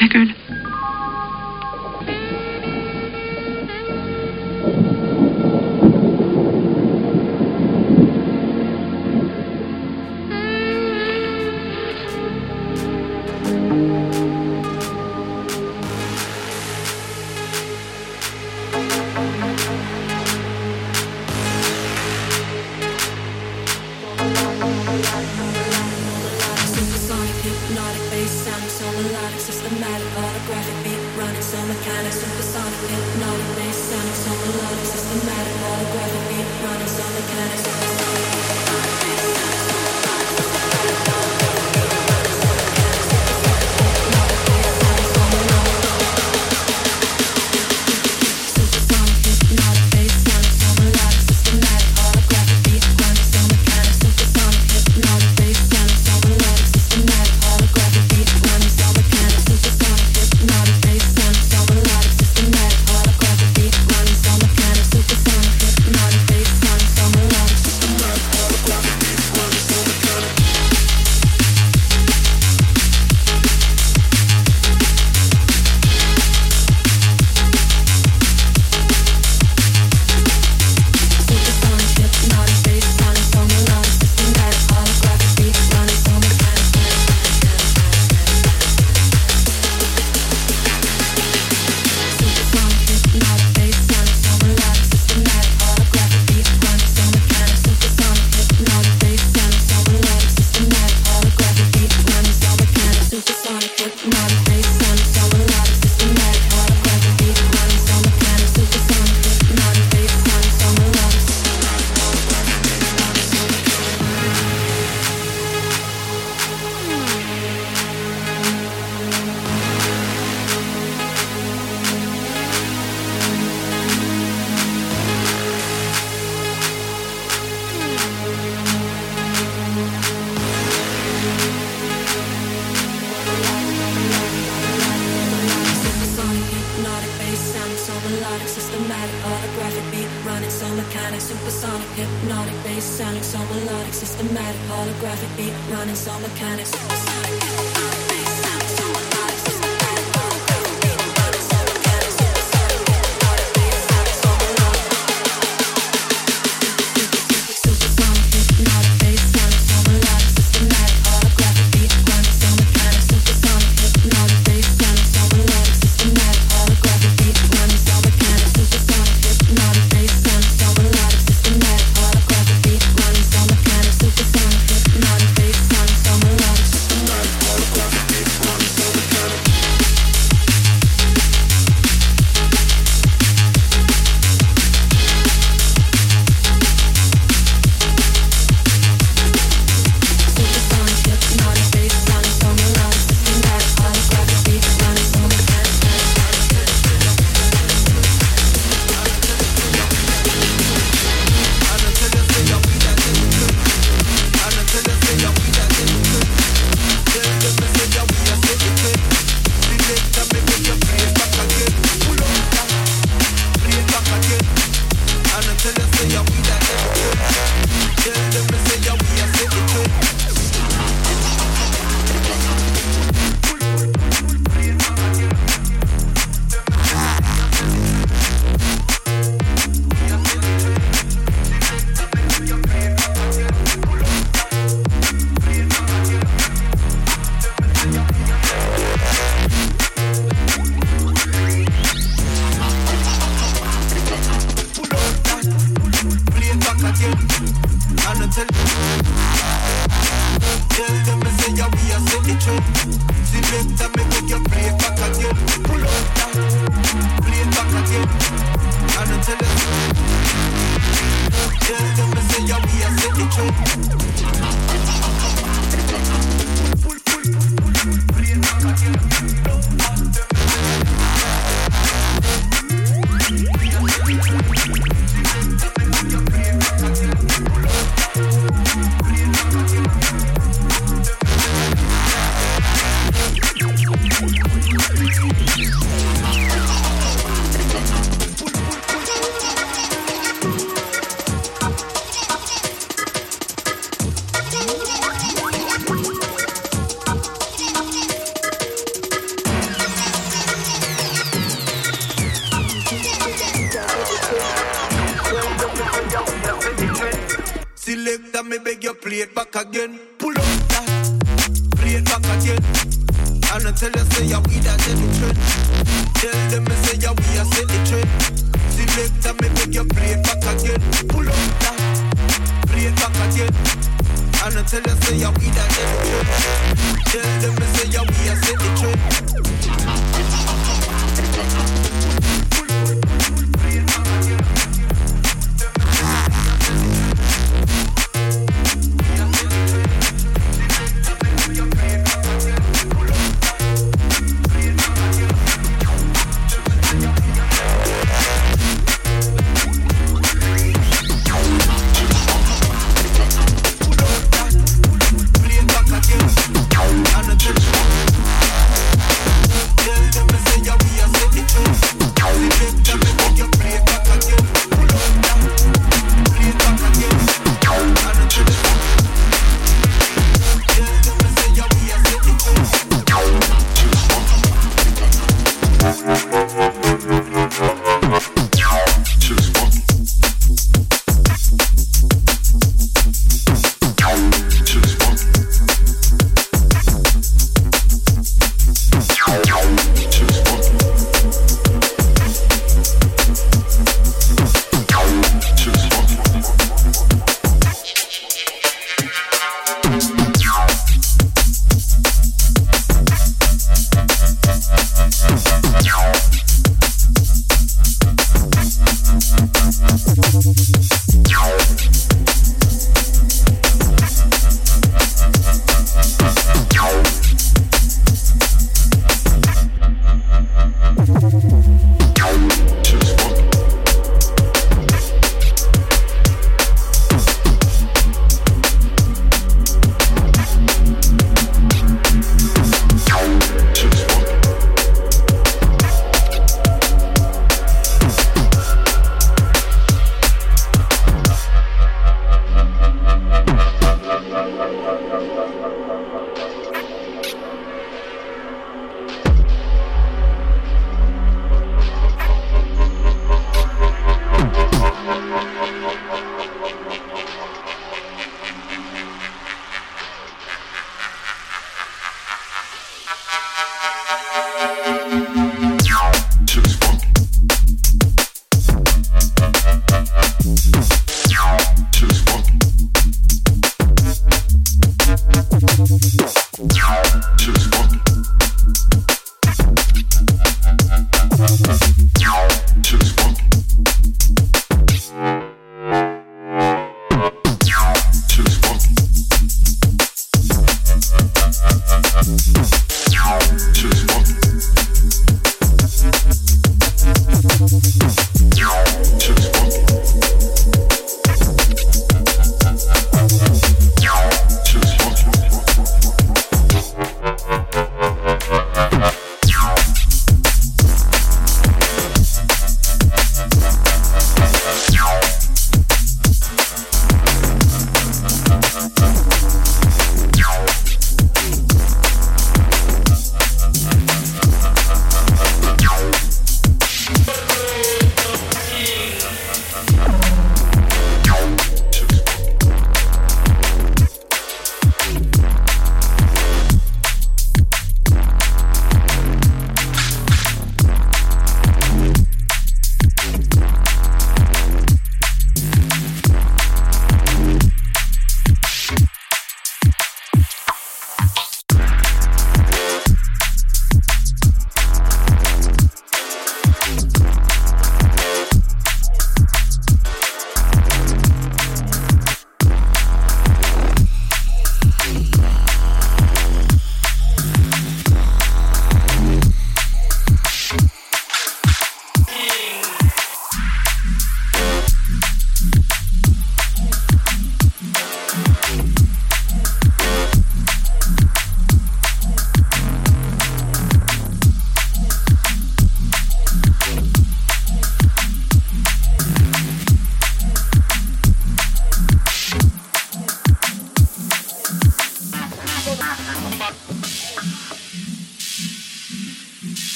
Deckard.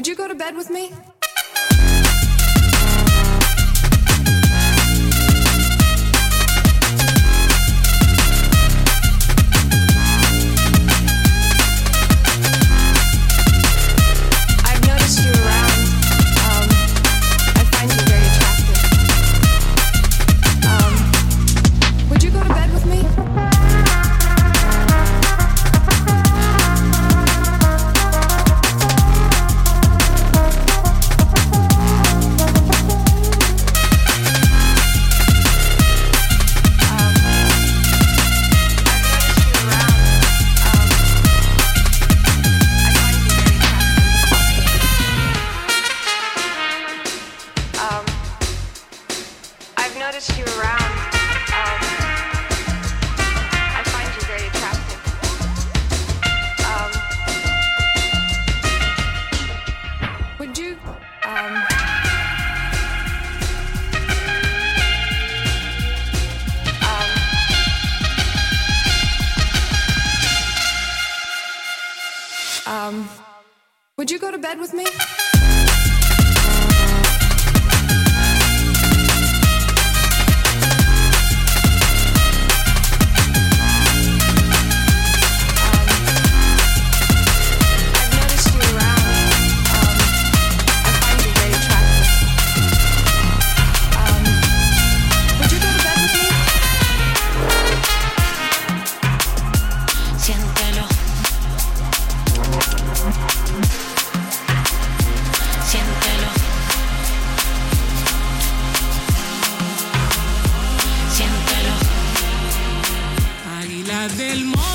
Would you go to bed with me?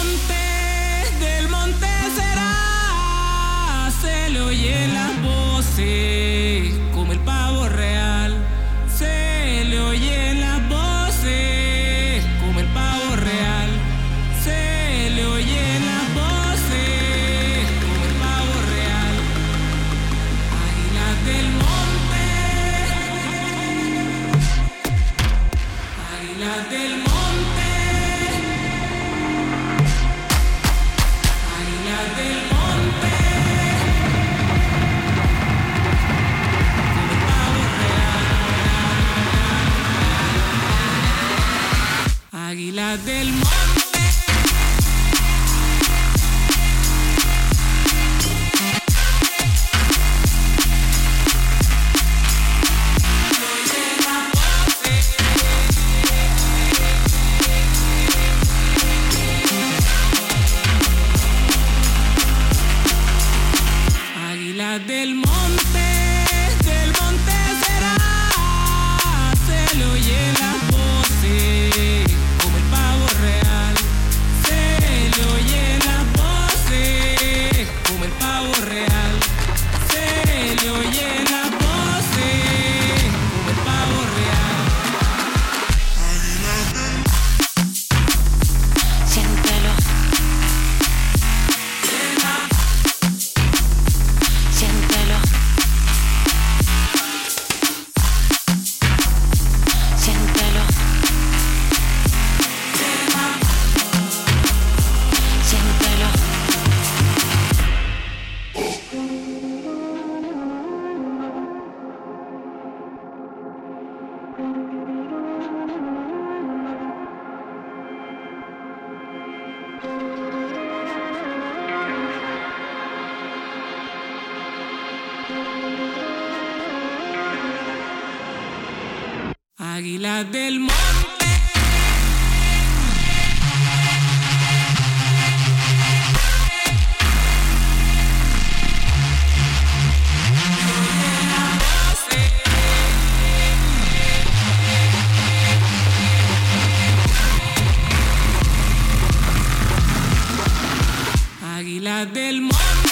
monte, del monte será, se le oyen las voces. la del mundo. Águilas del mar. la del mundo.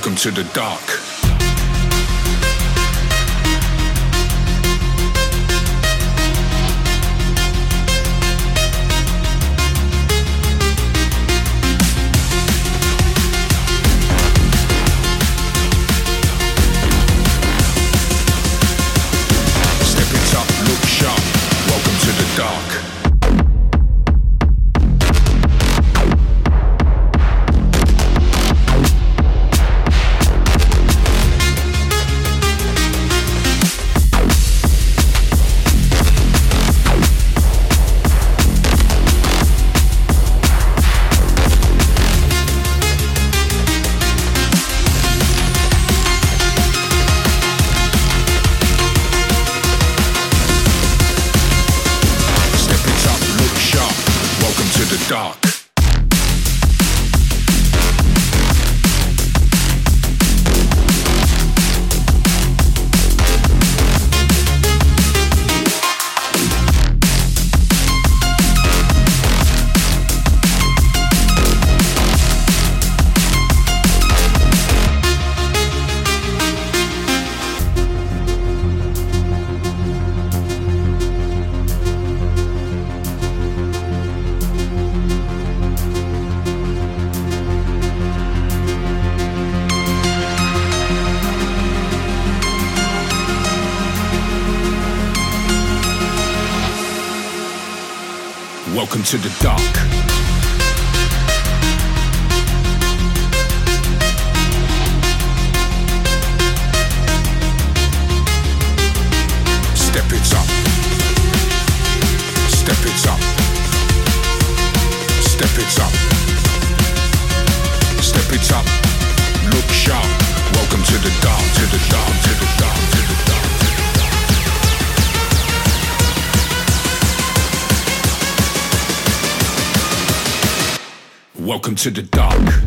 Welcome to the dark. Welcome to the dark. welcome to the dark.